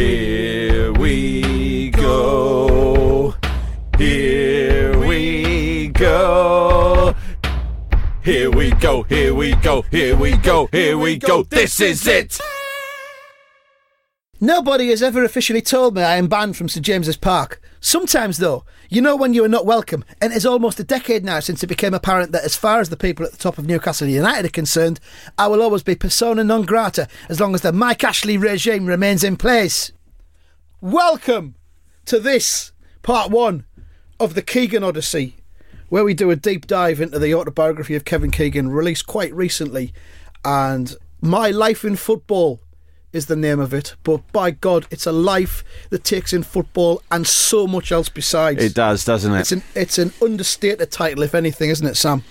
Here we go. Here we go. Here we go. Here we go. Here we go. Here we go. This is it. Nobody has ever officially told me I am banned from St James's Park. Sometimes, though, you know when you are not welcome, and it's almost a decade now since it became apparent that as far as the people at the top of Newcastle United are concerned, I will always be persona non grata as long as the Mike Ashley regime remains in place. Welcome to this part one of the Keegan Odyssey, where we do a deep dive into the autobiography of Kevin Keegan, released quite recently, and My Life in Football is the name of it. But by God, it's a life that takes in football and so much else besides. It does, doesn't it? It's an it's an understated title, if anything, isn't it, Sam?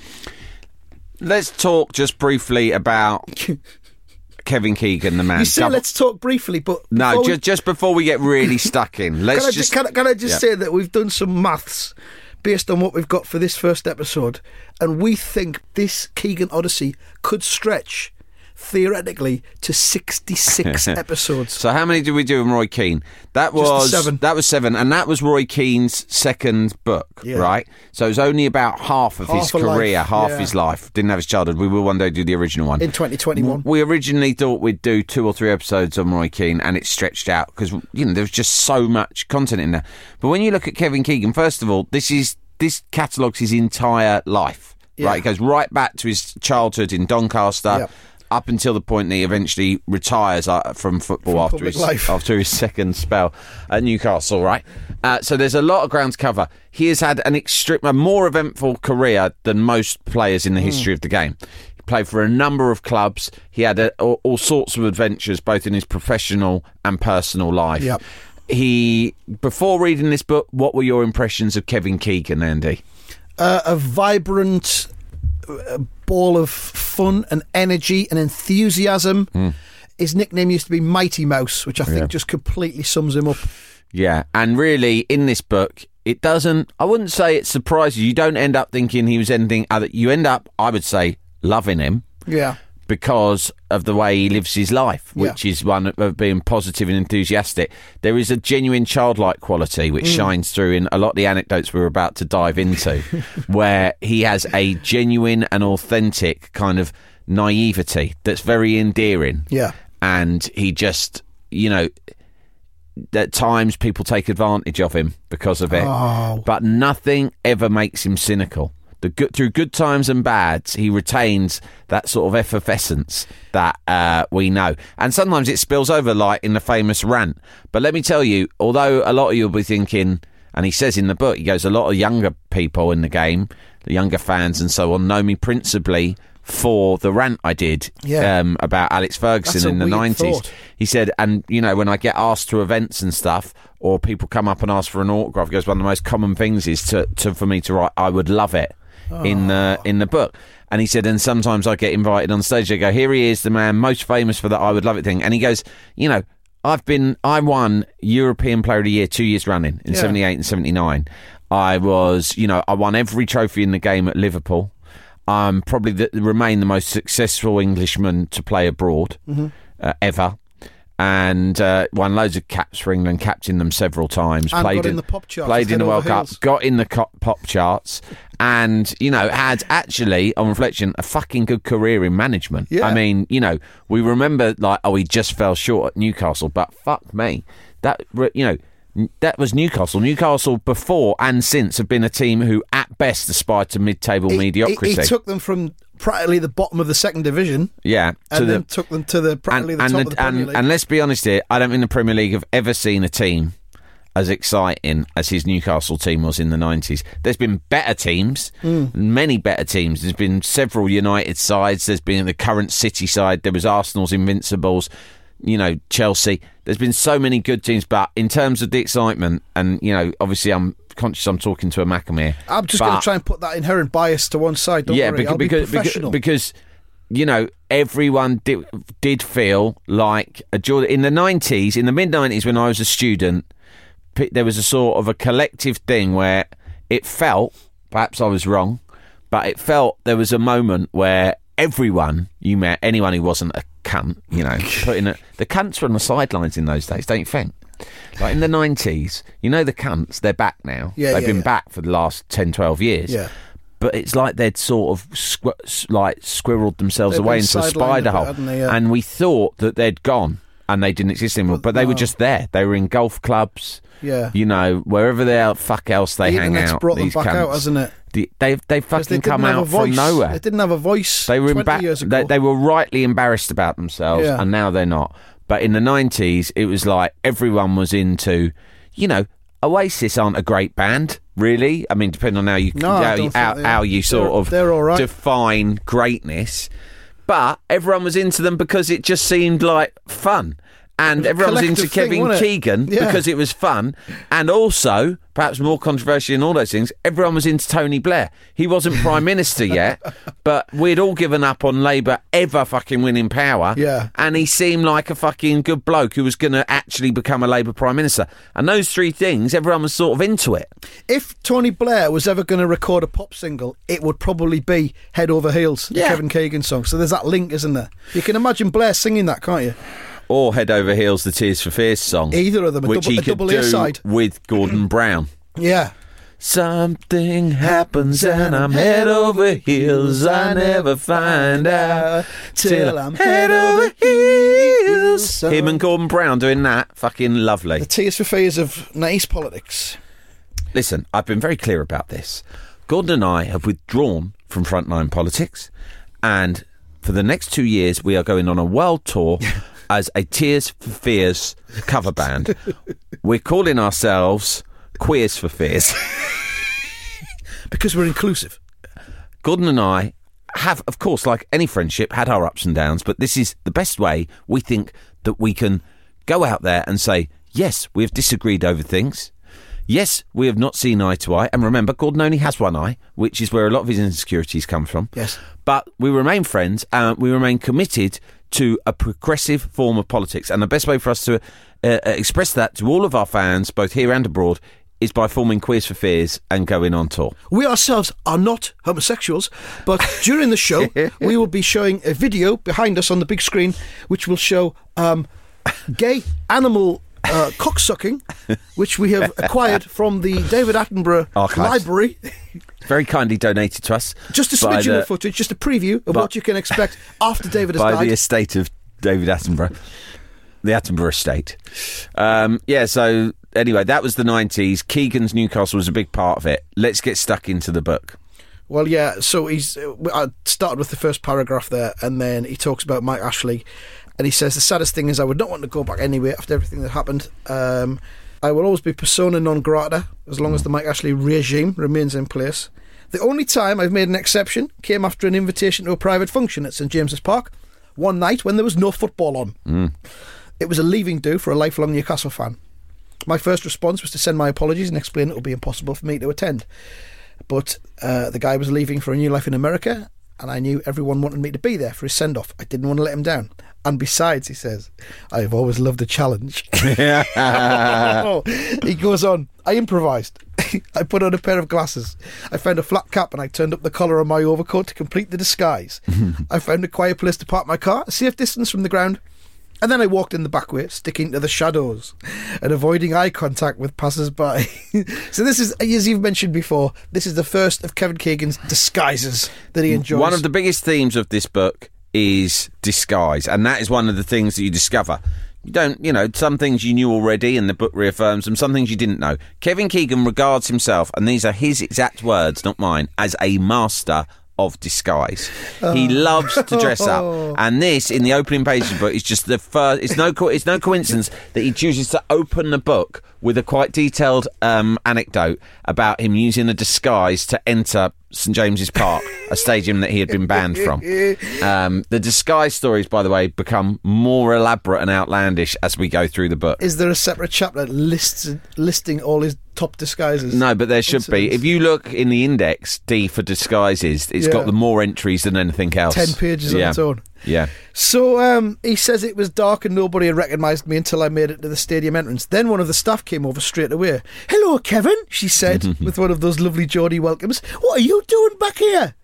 Let's talk just briefly about Kevin Keegan, the man. You say Double- let's talk briefly, but no, before we- just just before we get really stuck in, let's can I just just can I, can I just Yeah. say that we've done some maths based on what we've got for this first episode, and we think this Keegan Odyssey could stretch theoretically to sixty six episodes. So how many did we do in Roy Keane? That was seven. That was seven, and that was Roy Keane's second book, Yeah. right? So it was only about half of his Half life, career, half yeah. his life. Didn't have his childhood. We will one day do the original one In 2021. We originally thought we'd do two or three episodes on Roy Keane, and it stretched out because you know there was just so much content in there. But when you look at Kevin Keegan, first of all, this is this catalogues his entire life, Yeah. right? It goes right back to his childhood in Doncaster. Yeah. Up until the point that he eventually retires uh, from football From after his life. after his second spell at Newcastle, right? Uh, so there's a lot of ground to cover. He has had an extreme, a more eventful career than most players Hmm. in the history of the game. He played for a number of clubs. He had a, all, all sorts of adventures, both in his professional and personal life. Yep. He, before reading this book, what were your impressions of Kevin Keegan, Andy? uh, a vibrant uh, ball of fun and energy and enthusiasm. Hmm. His nickname used to be Mighty Mouse, which I think. Yeah. just completely sums him up. Yeah, and really, in this book, it doesn't. I wouldn't say it surprises you. You don't end up thinking he was anything other. You end up, I would say, loving him. Yeah. Because of the way he lives his life, Yeah. which is one of being positive and enthusiastic. There is a genuine childlike quality Mm. which shines through in a lot of the anecdotes we're about to dive into, where he has a genuine and authentic kind of naivety that's very endearing. Yeah. And he just, you know, at times people take advantage of him because of it, Oh. but nothing ever makes him cynical. The good, through good times and bads, he retains that sort of effervescence that uh, we know, and sometimes it spills over, like in the famous rant. But let me tell you, although a lot of you will be thinking, and he says in the book, he goes, a lot of younger people in the game, the younger fans and so on, know me principally for the rant I did Yeah. um, about Alex Ferguson That's in the nineties. thought. He said, and you know, when I get asked to events and stuff, or people come up and ask for an autograph, he goes, one of the most common things is to, to for me to write, I would love it in the in the book. And he said, and sometimes I get invited on stage. They go, here he is, the man most famous for the I would love it thing. And he goes, you know, I've been, I won European Player of the Year two years running in Yeah. '78 and '79. I was, you know, I won every trophy in the game at Liverpool. I'm probably the, remain the most successful Englishman to play abroad mm-hmm. uh, ever, and uh, won loads of caps for England, captained them several times. And played got in the pop charts Played in the World Cup, got in the co- pop charts, and you know had actually, on reflection, a fucking good career in management. Yeah. I mean, you know, we remember like, oh, he just fell short at Newcastle, but fuck me, that you know. That was Newcastle. Newcastle before and since have been a team who, at best, aspire to mid-table He- mediocrity. He, he took them from practically the bottom of the second division yeah, and then the took them to the practically the top and, of the Premier and, League. and let's be honest here, I don't think the Premier League have ever seen a team as exciting as his Newcastle team was in the 90s. There's been better teams, hmm. many better teams. There's been several United sides. There's been the current City side. There was Arsenal's Invincibles, you know, Chelsea. There's been so many good teams, but in terms of the excitement, and, you know, obviously I'm conscious I'm talking to a Mackem here. I'm just going to try and put that inherent bias to one side. Don't yeah, worry, because I'll be because, professional. because you know everyone did did feel like a Geordie in the nineties, in the mid nineties when I was a student. There was a sort of a collective thing where it felt, perhaps I was wrong, but it felt there was a moment where everyone you met, anyone who wasn't a cunt, you know, putting a, the cunts were on the sidelines in those days, don't you think? Like in the 90s, you know, the cunts, they're back now. Yeah, They've yeah, been yeah. back for the last 10, 12 years Yeah. but it's like they'd sort of squ- like squirreled themselves They've away into a spider hole, they? Yeah. and we thought that they'd gone and they didn't exist anymore. But they were just there. They were in golf clubs. Yeah. you know, wherever the hell fuck else they The hang internet's out. brought them these back out, cunts. hasn't it? The- they've they've 'Cause fucking they come didn't have out a voice. from nowhere. They didn't have a voice. They were 20 emba- years ago. they, they were rightly embarrassed about themselves, Yeah. and now they're not. But in the nineties, it was like everyone was into, you know, Oasis aren't a great band, really. I mean, depending on how you No, I how, don't you, think how, they how you sort They're- of they're all right. define greatness. But everyone was into them because it just seemed like fun. And everyone was into thing, Kevin? Keegan Yeah. because it was fun. And also, perhaps more controversial in all those things, everyone was into Tony Blair. He wasn't Prime Minister yet, but we'd all given up on Labour ever fucking winning power. Yeah. And he seemed like a fucking good bloke who was going to actually become a Labour Prime Minister. And those three things, everyone was sort of into it. if Tony Blair was ever going to record a pop single, it would probably be Head Over Heels, the Yeah. Kevin Keegan song. So there's that link, isn't there? You can imagine Blair singing that, can't you? Or Head Over Heels, the Tears for Fears song. Either of them, a which double- he a could do side. with Gordon Brown. Yeah. Something happens and I'm head over heels. I never find out till I'm head over heels. Him and Gordon Brown doing that, fucking lovely. The Tears for Fears of nice politics. Listen, I've been very clear about this. Gordon and I have withdrawn from frontline politics, and for the next two years, we are going on a world tour as a Tears for Fears cover band. We're calling ourselves Queers for Fears. Because we're inclusive. Gordon and I have, of course, like any friendship, had our ups and downs, but this is the best way we think that we can go out there and say, yes, we have disagreed over things. Yes, we have not seen eye to eye. And remember, Gordon only has one eye, which is where a lot of his insecurities come from. Yes. But we remain friends and we remain committed to a progressive form of politics. And the best way for us to uh, uh, express that to all of our fans, both here and abroad, is by forming Queers for Fears and going on tour. We ourselves are not homosexuals, but during the show, we will be showing a video behind us on the big screen, which will show um, gay animal uh, cocksucking, which we have acquired from the David Attenborough Archives. Library. very kindly donated to us. Just a smidgen the, of footage, just a preview of what you can expect after David has by died. the estate of David Attenborough, the Attenborough estate. Um, yeah. So anyway, that was the nineties. Keegan's Newcastle was a big part of it. Let's get stuck into the book. Well, yeah. So he's. uh, I started with the first paragraph there, and then he talks about Mike Ashley, and he says the saddest thing is I would not want to go back anyway after everything that happened. Um, I will always be persona non grata as long as the Mike Ashley regime remains in place. The only time I've made an exception came after an invitation to a private function at St James's Park, one night when there was no football on. It was a leaving do for a lifelong Newcastle fan. My first response was to send my apologies and explain it would be impossible for me to attend. But uh, the guy was leaving for a new life in America, and I knew everyone wanted me to be there for his send off. I didn't want to let him down. And besides, he says, I have always loved a challenge. he goes on, I improvised. I put on a pair of glasses. I found a flat cap and I turned up the collar on my overcoat to complete the disguise. I found a quiet place to park my car, a safe distance from the ground. And then I walked in the back way, sticking to the shadows and avoiding eye contact with passers-by. so this is, as you've mentioned before, this is the first of Kevin Keegan's disguises that he enjoys. One of the biggest themes of this book is disguise, and that is one of the things that you discover. You don't, you know, some things you knew already, and the book reaffirms them. Some things you didn't know. Kevin Keegan regards himself, and these are his exact words, not mine, as a master of disguise. He loves to dress up, and this in the opening page of the book is just the first. It's no, co- it's no coincidence that he chooses to open the book with a quite detailed um, anecdote about him using a disguise to enter St James's Park, a stadium that he had been banned from. Um, the disguise stories, by the way, become more elaborate and outlandish as we go through the book. Is there a separate chapter lists listing all his top disguises? No, but there should be. If you look in the index, D for disguises, it's Yeah. got the more entries than anything else. 10 pages on yeah. its own. Yeah. So um, he says it was dark and nobody had recognised me until I made it to the stadium entrance. Then one of the staff came over straight away. Hello, Kevin, she said with one of those lovely Geordie welcomes. What are you doing back here?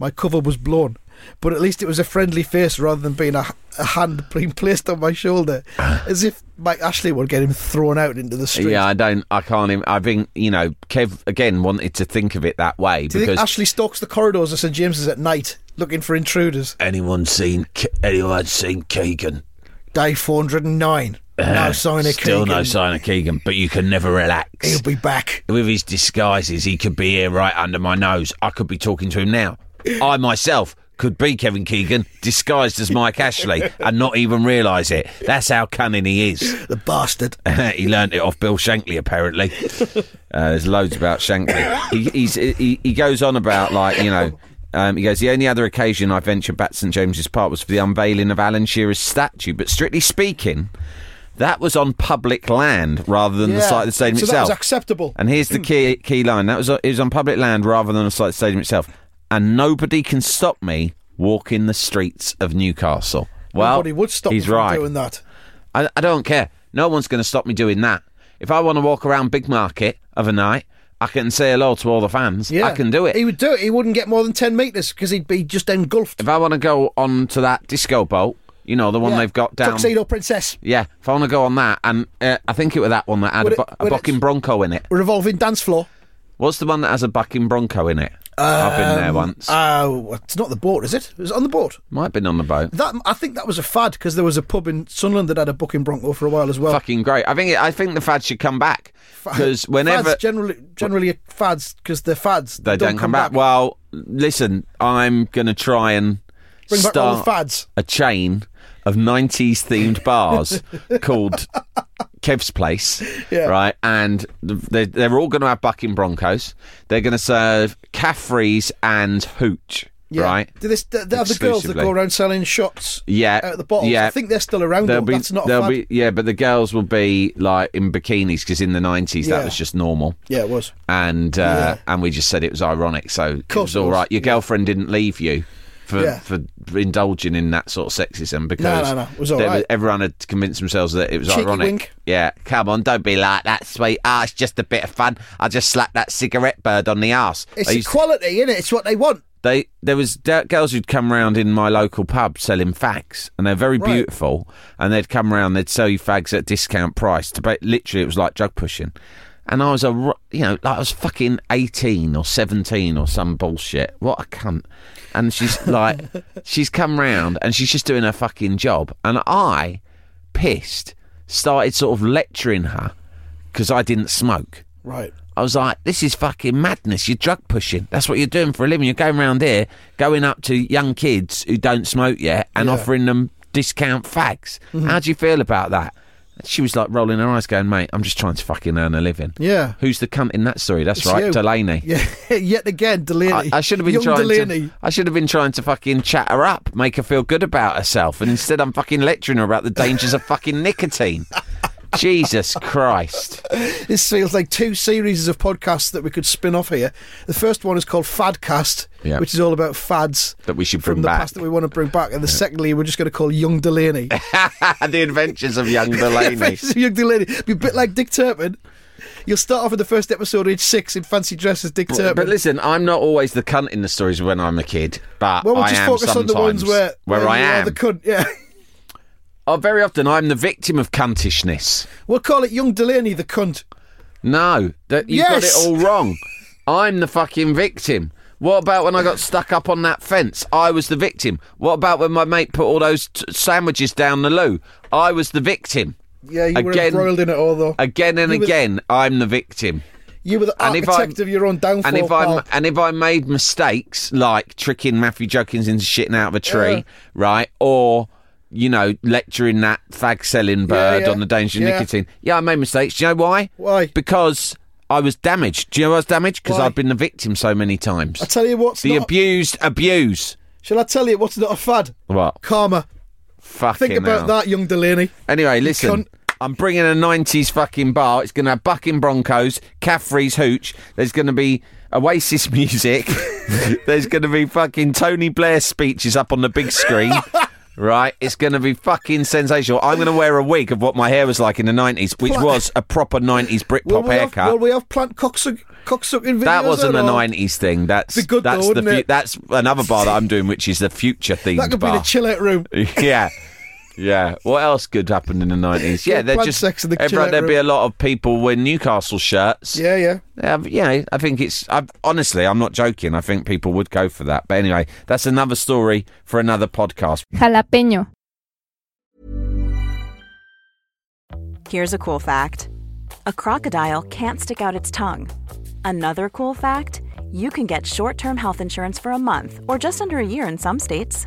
My cover was blown, but at least it was a friendly face rather than being a, a hand being placed on my shoulder, as if Mike Ashley would get him thrown out into the street. Yeah, I don't, I can't even, I think, you know, Kev, again, wanted to think of it that way Do you because think Ashley stalks the corridors of St James's at night looking for intruders? anyone seen, anyone seen Keegan? Day 409. Uh, no sign of Keegan. Still no sign of Keegan, but you can never relax. He'll be back. with his disguises, he could be here right under my nose. I could be talking to him now. I myself could be Kevin Keegan disguised as Mike Ashley and not even realise it. That's how cunning he is. The bastard. he learnt it off Bill Shankly, apparently. Uh, there's loads about Shankly. He, he's, he, he goes on about, like, you know, um, he goes, the only other occasion I ventured back to St James's Park was for the unveiling of Alan Shearer's statue. But strictly speaking, that was on public land rather than the site of the stadium so itself. that was acceptable. And here's the key key line: that was it was on public land rather than on site of the stadium itself, and nobody can stop me walking the streets of Newcastle. Well, Nobody would stop he's me from right. doing that. I, I don't care. No one's going to stop me doing that. If I want to walk around Big Market of a night, I can say hello to all the fans. Yeah, I can do it. He would do it. He wouldn't get more than ten meters because he'd be just engulfed. if I want to go on to that disco boat, you know the one Yeah. they've got down. Tuxedo Princess, Yeah, if I want to go on that, and uh, I think it was that one that had Would a, it- bu- a would it- bucking bronco in it. revolving dance floor. What's the one that has a bucking bronco in it? I've been there um, once. Oh, it's not the boat, is it? It was on the boat. Might have been on the boat. That I think that was a fad because there was a pub in Sunderland that had a booking Bronco for a while as well. Fucking great. I think I think the fad should come back because whenever fads generally generally are fads because they're fads. they don't, come, back. Well, listen, I'm going to try and Bring back all the start fads. a chain of 90s themed bars called Kev's Place, Yeah. right? And they're, they're all going to have bucking Broncos. They're going to serve Caffrey's and Hooch, Yeah. right? Do this? Have the girls that go around selling shots. Yeah, out of the bottles. yeah. I think they're still around. Be, That's not a there'll be, yeah, but the girls will be like in bikinis because in the 90s Yeah. that was just normal. Yeah, it was. and uh, Yeah. and we just said it was ironic. So it course was was. right. Your girlfriend didn't leave you for Yeah. for indulging in that sort of sexism because no, no, it was all they- right. everyone had convinced themselves that it was Cheeky ironic. wink. Yeah, come on, don't be like that, sweet. Ah, it's just a bit of fun. I just slapped that cigarette bird on the ass. It's used- equality, isn't it? It's what they want. they there was d- girls who'd come round in my local pub selling fags, and they're very Right. beautiful. And they'd come round, they'd sell you fags at discount price. To ba- literally, it was like drug pushing. And I was a, you know, like I was fucking eighteen or seventeen or some bullshit. What a cunt! And she's like, she's come round and she's just doing her fucking job. And I, pissed, started sort of lecturing her because I didn't smoke. Right. I was like, this is fucking madness. You're drug pushing. That's what you're doing for a living. You're going around here, going up to young kids who don't smoke yet and Yeah. Mm-hmm. offering them discount fags. How do you feel about that? She was like rolling her eyes, going, mate, I'm just trying to fucking earn a living. Yeah. Who's the cunt in that story? That's It's right, you. Delaney. Yeah. Yet again, Delaney. I, I should have been Young trying Delaney. to. I should have been trying to fucking chat her up, make her feel good about herself, and instead I'm fucking lecturing her about the dangers of fucking nicotine. Jesus Christ! This feels like two series of podcasts that we could spin off here. The first one is called Fadcast, Yeah. which is all about fads That we should from bring the back. past that we want to bring back. And the secondly, we're just going to call Young Delaney. the Adventures of Young Delaney. Faces of Young Delaney. Be a bit like Dick Turpin. You'll start off in the first episode, age six, in fancy dress as Dick Turpin. But listen, I'm not always the cunt in the stories when I'm a kid, but well, we'll I just am focus on the ones sometimes where, where I am. the cunt. Yeah. Oh, very often I'm the victim of cuntishness. We'll call it Young Delaney the cunt. No, that you've got it all wrong. I'm the fucking victim. What about when I got stuck up on that fence? I was the victim. What about when my mate put all those t- sandwiches down the loo? I was the victim. Yeah, you were Again- embroiled in it all, though. Again and You were- again, I'm the victim. You were the And architect of your own downfall. and if I and if I made mistakes like tricking Matthew Jokins into shitting out of a tree, Yeah. right, or you know lecturing that fag selling bird yeah. on the danger of Yeah. nicotine, yeah, I made mistakes. Do you know why? Why? Because I was damaged. Do you know I was damaged? Because I've been the victim so many times. I tell you what's the not. abused abuse. shall I tell you what's not a fad? What? Karma. Fucking Think about hell. that, young Delaney. Anyway, listen. I'm bringing a 90s fucking bar. It's going to have Bucking Broncos, Caffrey's Hooch. There's going to be Oasis music. There's going to be fucking Tony Blair speeches up on the big screen. Right? It's going to be fucking sensational. I'm going to wear a wig of what my hair was like in the 90s, which Pla- was a proper 90s Will Britpop we, have, haircut. will we have plant cocksuck, cocksucking videos? that wasn't a no? 90s thing. That's good though, that's the wouldn't that's another bar that I'm doing, which is the future themed That could be the chill out room. yeah. Yeah. What else good happened in the nineties? Yeah, Yeah, they're plant just sex in the everyone, there'd be a lot of people wearing Newcastle shirts. Yeah, yeah. You know, I think it's. I've, honestly, I'm not joking. I think people would go for that. But anyway, that's another story for another podcast. Jalapeño. Here's a cool fact a crocodile can't stick out its tongue. Another cool fact you can get short term health insurance for a month or just under a year in some states.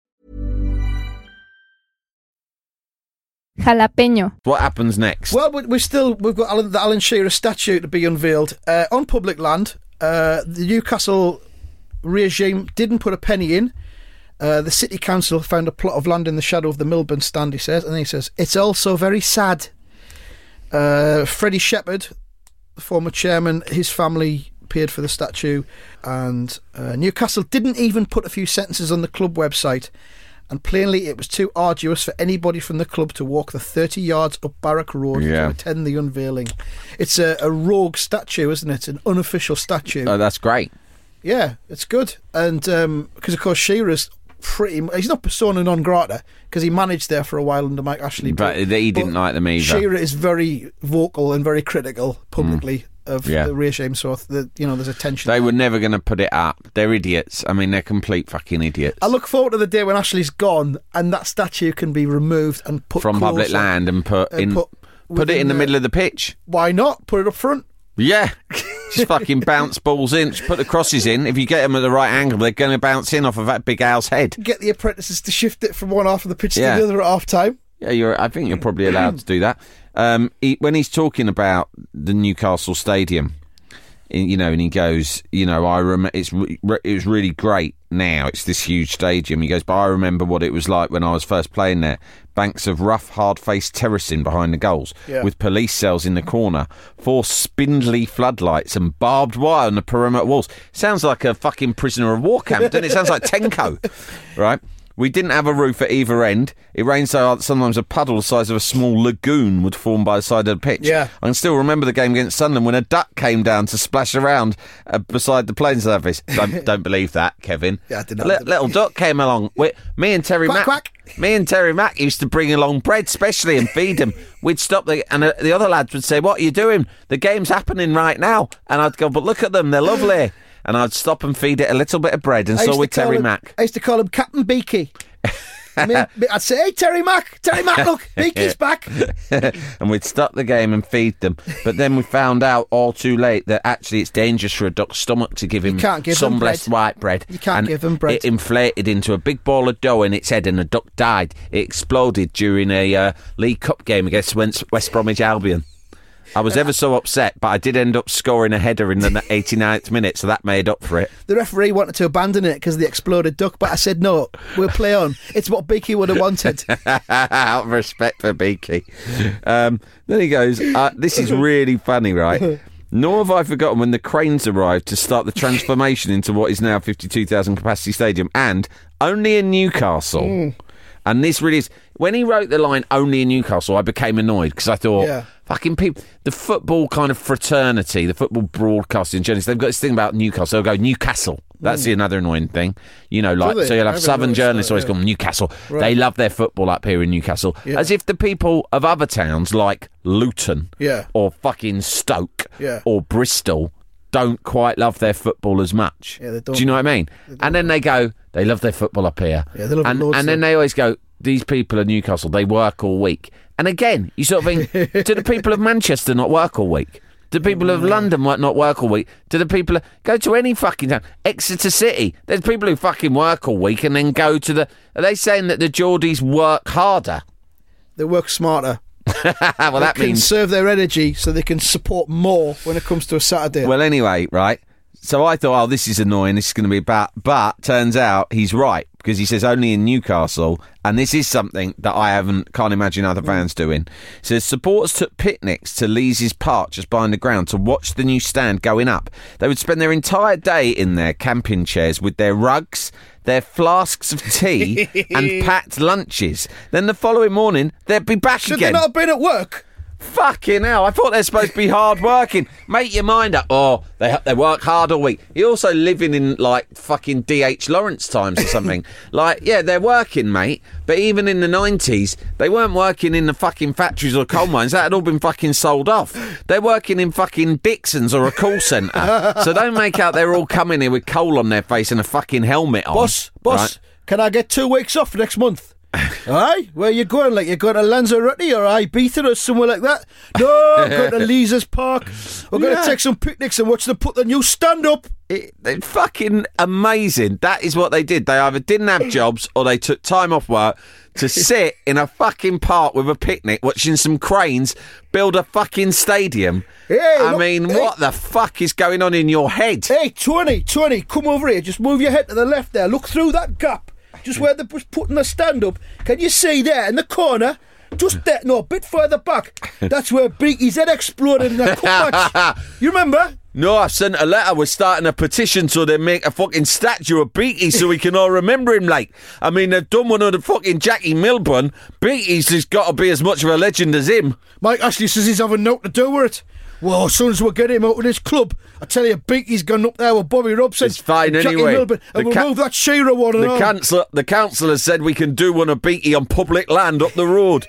Jalapeño. What happens next? Well, we- we've still we've got Alan, the Alan Shearer statue to be unveiled uh, on public land. Uh, the Newcastle regime didn't put a penny in. Uh, the city council found a plot of land in the shadow of the Milburn stand. He says, and then he says, "It's also very sad." Uh, Freddie Shepherd, the former chairman, his family appeared for the statue, and uh, Newcastle didn't even put a few sentences on the club website. And plainly, it was too arduous for anybody from the club to walk the 30 yards up Barrack Road Yeah. to attend the unveiling. It's a, a rogue statue, isn't it? An unofficial statue. oh, that's great. Yeah, it's good. And um, because, of course, Shearer's pretty. He's not persona non grata because he managed there for a while under Mike Ashley. But he didn't like them either. Shearer is very vocal and very critical publicly hmm. Of. Yeah. the regime. So the, you know, there's a tension. They there. were never going to put it up. They're idiots. I mean, they're complete fucking idiots. I look forward to the day when Ashley's gone and that statue can be removed and put from public land and put and in put put, it in the the- middle of the pitch. Why not put it up front? Yeah, just fucking bounce balls in. Just put the crosses in. If you get them at the right angle, they're going to bounce in off of that big owl's head. Get the apprentices to shift it from one half of the pitch Yeah. to the other at half time. Yeah, you're. I think you're probably allowed to do that. Um, he, when he's talking about the Newcastle Stadium, you know, and he goes, you know, I rem- it's re- it was really great. Now it's this huge stadium. He goes, but I remember what it was like when I was first playing there. Banks of rough, hard-faced terracing behind the goals, Yeah. with police cells in the corner, four spindly floodlights, and barbed wire on the perimeter walls. Sounds like a fucking prisoner of war camp, doesn't it? Sounds like Tenko, right? We didn't have a roof at either end. It rained so hard that sometimes a puddle the size of a small lagoon would form by the side of the pitch. Yeah. I can still remember the game against Sunderland when a duck came down to splash around uh, beside the playing surface. Don't, don't believe that, Kevin. Yeah, I did not. Li- little duck came along. We, me and Terry Quack, Mack. quack. Me and Terry Mack used to bring along bread, specially, and feed them. We'd stop the and uh, the other lads would say, "What are you doing? The game's happening right now." And I'd go, "But look at them, they're lovely." And I'd stop and feed it a little bit of bread, and so would Terry him- Mack. I used to call him Captain Beaky. I mean, I'd say, "Hey, Terry Mack, Terry Mack, look, Beaky's back." and we'd stop the game and feed them. But then we found out all too late that actually it's dangerous for a duck's stomach to give him give some blessed white bread. You can't And give them bread. It inflated into a big ball of dough in its head, and the duck died. It exploded during a uh, League Cup game against West Bromwich Albion. I was ever so upset, but I did end up scoring a header in the 89th minute, so that made up for it. The referee wanted to abandon it because of the exploded duck, but I said no. We'll play on. It's what Beaky would have wanted. Out of respect for Beaky. Um, then he goes, uh, This is really funny, right? Nor have I forgotten when the cranes arrived to start the transformation into what is now 52,000 capacity stadium and only in Newcastle. Mm. And this really is. When he wrote the line only in Newcastle, I became annoyed because I thought, Yeah. Fucking people, the football kind of fraternity, the football broadcasting journalists, they've got this thing about Newcastle. They'll go, Newcastle. That's the another annoying thing. You know, like, Mm. so you'll have Southern journalists that, always yeah. go, Newcastle. Right. They love their football up here in Newcastle. Yeah. As if the people of other towns like Luton Yeah. or fucking Stoke Yeah. or Bristol don't quite love their football as much. Yeah, they don't. Do you know what I mean? And then they go, they love their football up here. Yeah, they love and, and then they always go, these people are Newcastle, they work all week. And again, you sort of think, do the people of Manchester not work all week? Do the people of mm. London work, not work all week? Do the people go to any fucking town? Exeter City. There's people who fucking work all week and then go to the. Are they saying that the Geordies work harder? They work smarter. well, that they means conserve their energy so they can support more when it comes to a Saturday. Well, anyway, right. So I thought, oh, this is annoying. This is going to be bad. But turns out he's right because he says only in Newcastle, and this is something that I haven't can't imagine other mm. fans doing. Says supporters took picnics to Leazes Park just behind the ground to watch the new stand going up. They would spend their entire day in their camping chairs with their rugs. Their flasks of tea and packed lunches. Then the following morning, they'd be back Should again. they not have been at work? Fucking hell! I thought they're supposed to be hard working. Make your mind up. Oh, they they work hard all week. You're also living in like fucking D.H. Lawrence times or something. like, yeah, they're working, mate. But even in the nineties, they weren't working in the fucking factories or coal mines. That had all been fucking sold off. They're working in fucking Dixon's or a call centre. so don't make out they're all coming here with coal on their face and a fucking helmet on. Boss, boss, right? can I get two weeks off next month? Aye, where you going? Like you're going to Lanzarote or Ibiza or somewhere like that? No, I'm going to Leazes Park. We're going Yeah. to take some picnics and watch them put the new stand up. It, they're fucking amazing. That is what they did. They either didn't have jobs or they took time off work to sit in a fucking park with a picnic watching some cranes build a fucking stadium. Hey, I look, mean, hey. what the fuck is going on in your head? Hey, Tony, Tony, come over here. Just move your head to the left there. Look through that gap. Just where they was putting the stand up. Can you see there in the corner? Just there, no, a bit further back. That's where Beaky's head exploded in that cup match. You remember? No, I sent a letter. We're starting a petition so they make a fucking statue of Beaky so we can all remember him. Like, I mean, they've done one of the fucking Jackie Milburn. Beaky's just got to be as much of a legend as him. Mike Ashley says he's having nothing to do with it. Well, as soon as we get him out of this club, I tell you, Beaky's gone up there with Bobby Robson. It's fine anyway. Milburn, and The we'll ca- move that Shearer one The council, the council has said we can do one of Beaky on public land up the road.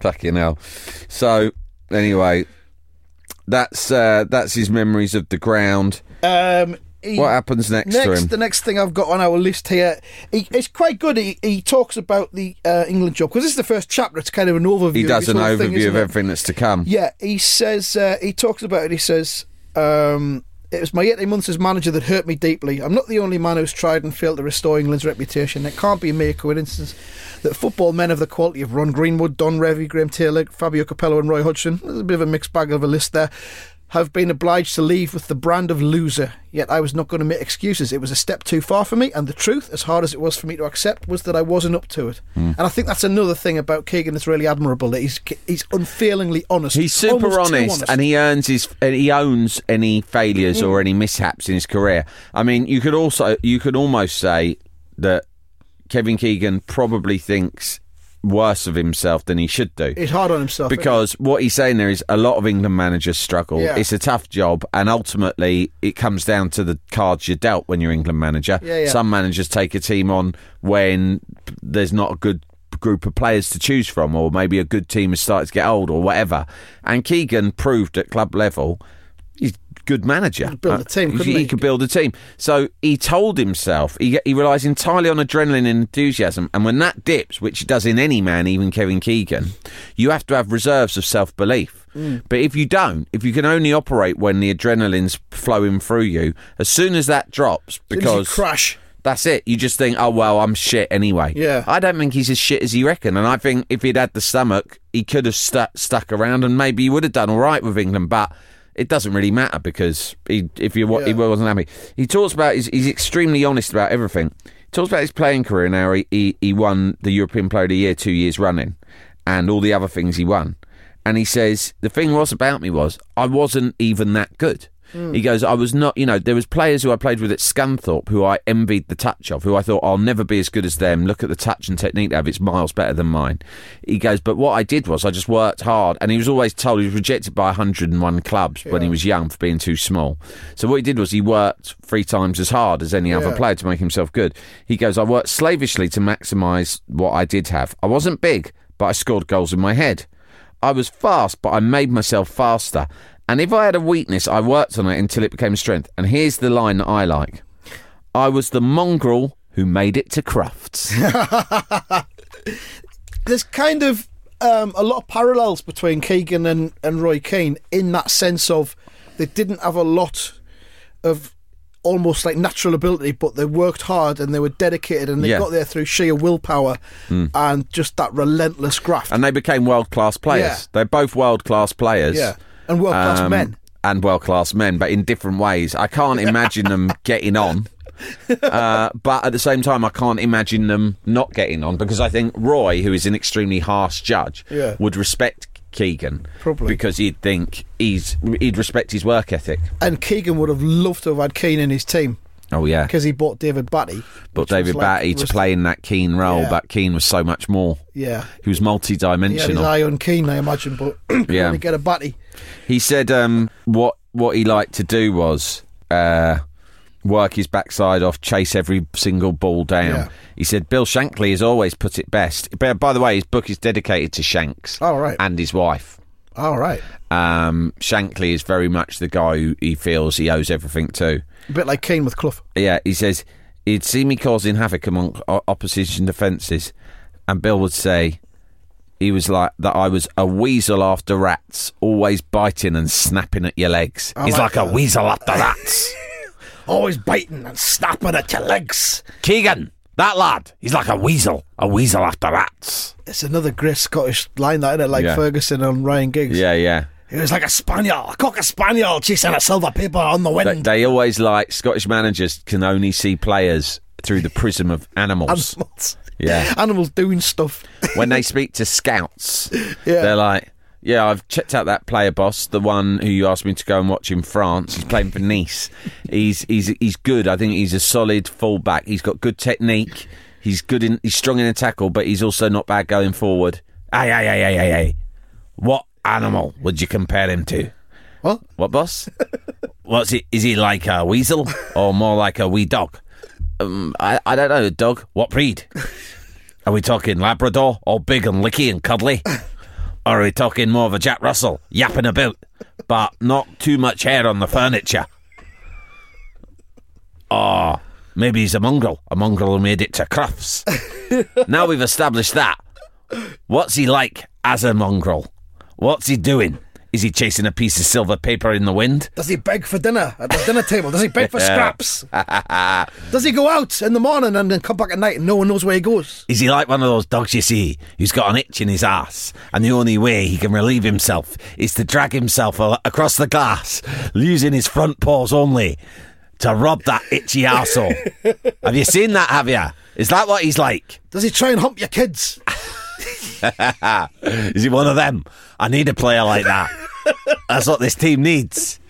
Fucking hell. So anyway, that's uh, that's his memories of the ground. Um, he- What happens next, to Next, him? the next thing I've got on our list here, he, it's quite good. He, he talks about the uh, England job because this is the first chapter. It's kind of an overview. he does an thing, overview isn't of it? everything that's to come. Yeah, he says uh, he talks about it. He says um, it was my 18 months as manager that hurt me deeply. I'm not the only man who's tried and failed to restore England's reputation. It can't be a mere coincidence that football men of the quality of Ron Greenwood, Don Revie, Graham Taylor, Fabio Capello, and Roy Hodgson. There's a bit of a mixed bag of a list there. Have been obliged to leave with the brand of loser. Yet I was not going to make excuses. It was a step too far for me, and the truth, as hard as it was for me to accept, was that I wasn't up to it. Hmm. And I think that's another thing about Keegan that's really admirable. That he's he's unfailingly honest. He's super too honest, and he earns his and he owns any failures or any mishaps in his career. I mean, you could also you could almost say that Kevin Keegan probably thinks worse of himself than he should do. He's hard on himself because what he's saying there is a lot of England managers struggle. Yeah. It's a tough job, and ultimately it comes down to the cards you're dealt when you're England manager. Yeah, yeah. Some managers take a team on when there's not a good group of players to choose from, or maybe a good team has started to get old, or whatever. And Keegan proved at club level. He's good manager. Could build a team, Uh, couldn't he? could build a team. So he told himself he, he relies entirely on adrenaline and enthusiasm. And when that dips, which it does in any man, even Kevin Keegan, you have to have reserves of self belief. Mm. But if you don't, if you can only operate when the adrenaline's flowing through you, as soon as that drops, because crash. That's it. You just think, oh well, I'm shit anyway. Yeah. I don't think he's as shit as he reckon, and I think if he'd had the stomach, he could have stuck around, and maybe he would have done all right with England. But it doesn't really matter because he, if you wa he wasn't happy, he talks about he's, he's extremely honest about everything. He talks about his playing career and how he, he he won the European Player of the Year two years running, and all the other things he won. And he says the thing was about me was I wasn't even that good. He hmm. goes, I was not, you know, there was players who I played with at Scunthorpe who I envied the touch of, who I thought I'll never be as good as them. Look at the touch and technique they have; it's miles better than mine. He goes, but what I did was I just worked hard, and he was always told he was rejected by 101 clubs when he was young for being too small. So what he did was he worked three times as hard as any other player to make himself good. He goes, I worked slavishly to maximise what I did have. I wasn't big, but I scored goals in my head. I was fast, but I made myself faster. And if I had a weakness, I worked on it until it became a strength. And here's the line that I like I was the mongrel who made it to Crufts. There's kind of um, a lot of parallels between Keegan and, and Roy Keane in that sense of they didn't have a lot of almost like natural ability, but they worked hard and they were dedicated and they Yeah. got there through sheer willpower and just that relentless graft. and they became world class players. Yeah. They're both world class players. yeah, and world class Um, men. And world class men, but in different ways. I can't imagine them getting on. Uh, but at the same time, I can't imagine them not getting on because I think Roy, who is an extremely harsh judge, Yeah. would respect Keegan Probably. because he'd think he's he'd respect his work ethic. And Keegan would have loved to have had Keane in his team Oh yeah, because he bought David Batty. but David like- Batty to play in that Keane role, Yeah. but Keane was so much more. Yeah. He was He had his multi-dimensional. eye on Keane, I imagine, but Yeah. get a Batty. He said um, what what he liked to do was uh, work his backside off, chase every single ball down. Yeah. He said Bill Shankly has always put it best. But by the way, his book is dedicated to Shanks Oh, right. and his wife. All right. Um, Shankly is very much the guy who he feels he owes everything to. A bit like Keane with Clough. Yeah, he says he'd see me causing havoc among opposition defences, and Bill would say he was like that. I was a weasel after rats, always biting and snapping at your legs. He's like a weasel after rats. Always biting and snapping at your legs. Keegan, that lad, he's like a weasel, a weasel after rats. It's another great Scottish line, that, isn't it? Like Yeah. Ferguson and Ryan Giggs. Yeah, yeah. He was like a spaniel, a cocker spaniel chasing a silver paper on the They, wind. they always like Scottish managers can only see players through the prism of animals. Animals. Yeah. Animals doing stuff. when they speak to scouts, Yeah. they're like, "Yeah, I've checked out that player boss, the one who you asked me to go and watch in France. He's playing for Nice. He's he's he's good. I think he's a solid fullback. He's got good technique. He's good in he's strong in a tackle, but he's also not bad going forward. Hey, hey, hey, hey, hey, hey. What animal would you compare him to? What? What boss? What's he? Is he like a weasel or more like a wee dog? Um, I, I don't know, dog. What breed? Are we talking Labrador, all big and licky and cuddly? Or are we talking more of a Jack Russell, yapping about, but not too much hair on the furniture? Or maybe he's a mongrel, a mongrel who made it to Crufts. now we've established that. What's he like as a mongrel? What's he doing? Is he chasing a piece of silver paper in the wind? Does he beg for dinner at the dinner table? Does he beg for scraps? Does he go out in the morning and then come back at night and no one knows where he goes? Is he like one of those dogs you see who's got an itch in his ass, and the only way he can relieve himself is to drag himself a- across the glass, using his front paws only to rub that itchy arsehole? have you seen that? Have you? Is that what he's like? Does he try and hump your kids? Is he one of them? I need a player like that. That's what this team needs.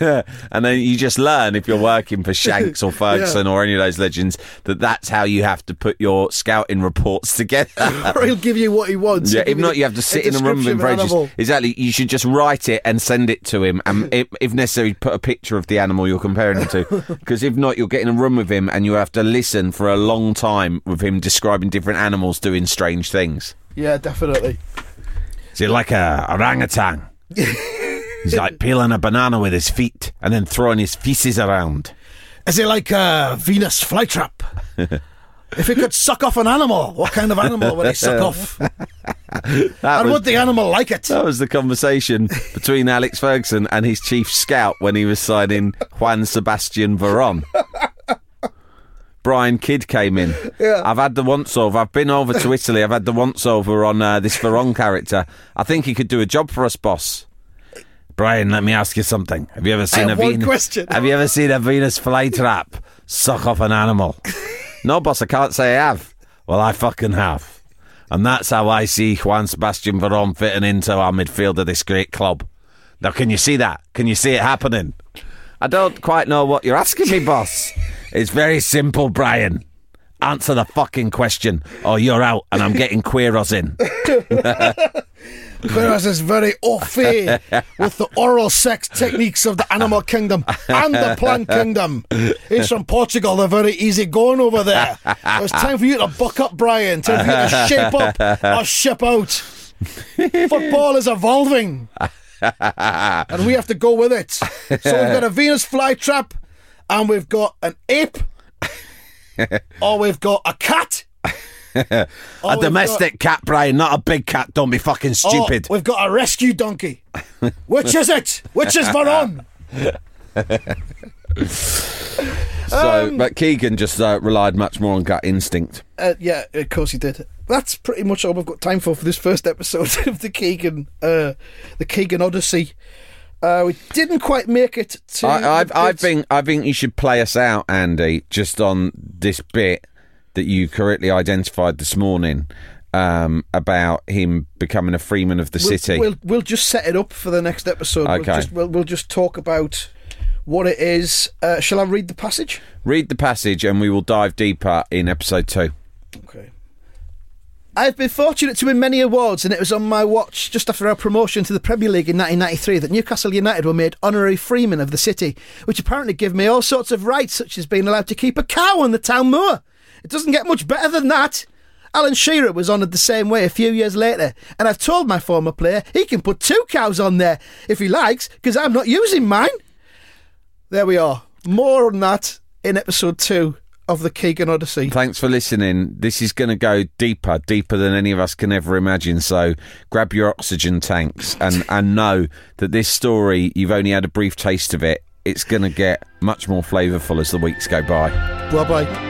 and then you just learn if you're working for Shanks or Ferguson or any of those legends that that's how you have to put your scouting reports together. or he'll give you what he wants. Yeah, if not, you have to sit in a room with him for description of an ages. Exactly. You should just write it and send it to him, and if, if necessary, put a picture of the animal you're comparing him to. Because if not, you'll get in a room with him, and you have to listen for a long time with him describing different animals doing strange things. Yeah, definitely. Is he like a orangutan? He's like peeling a banana with his feet and then throwing his feces around. Is he like a Venus flytrap? if he could suck off an animal, what kind of animal would he suck off? That and was, would the animal like it? that was the conversation between Alex Ferguson and his chief scout when he was signing Juan Sebastian Veron. Brian Kidd came in. Yeah. I've had the once over. I've been over to Italy. I've had the once over on uh, this Veron character. I think he could do a job for us, boss. Brian, let me ask you something. Have you ever seen a Venus? question. Have you ever seen a Venus flytrap suck off an animal? no, boss. I can't say I have. Well, I fucking have, and that's how I see Juan Sebastian Veron fitting into our midfield of this great club. Now, can you see that? Can you see it happening? I don't quite know what you're asking me, boss. It's very simple, Brian. Answer the fucking question, or you're out, and I'm getting Queiroz in. Queiroz is very au fait with the oral sex techniques of the animal kingdom and the plant kingdom. He's from Portugal. They're very easy going over there. It's time for you to buck up, Brian. Time for you to shape up or ship out. Football is evolving. and we have to go with it. So we've got a Venus flytrap and we've got an ape or we've got a cat. a we've domestic cat, Brian, not a big cat. Don't be fucking got- or stupid. we've got a rescue donkey. Which is it? Which is Veron? so, but Keegan just uh, relied much more on gut instinct. Uh, yeah, of course he did. That's pretty much all we've got time for for this first episode of the Keegan, uh, the Keegan Odyssey. Uh, we didn't quite make it to. I, I've, I think, I think you should play us out, Andy, just on this bit that you correctly identified this morning um, about him becoming a freeman of the we'll, city. We'll we'll just set it up for the next episode. We'll Okay. just, we'll, we'll just talk about what it is. Uh, shall I read the passage? Read the passage, and we will dive deeper in episode two. Okay. I've been fortunate to win many awards, and it was on my watch just after our promotion to the Premier League in 1993 that Newcastle United were made honorary freemen of the city, which apparently give me all sorts of rights, such as being allowed to keep a cow on the town moor. It doesn't get much better than that. Alan Shearer was honoured the same way a few years later, and I've told my former player he can put two cows on there if he likes, because I'm not using mine. There we are. More on that in episode two of the Keegan Odyssey. Thanks for listening. This is going to go deeper, deeper than any of us can ever imagine. So grab your oxygen tanks and, and know that this story, you've only had a brief taste of it. It's going to get much more flavourful as the weeks go by. Bye bye.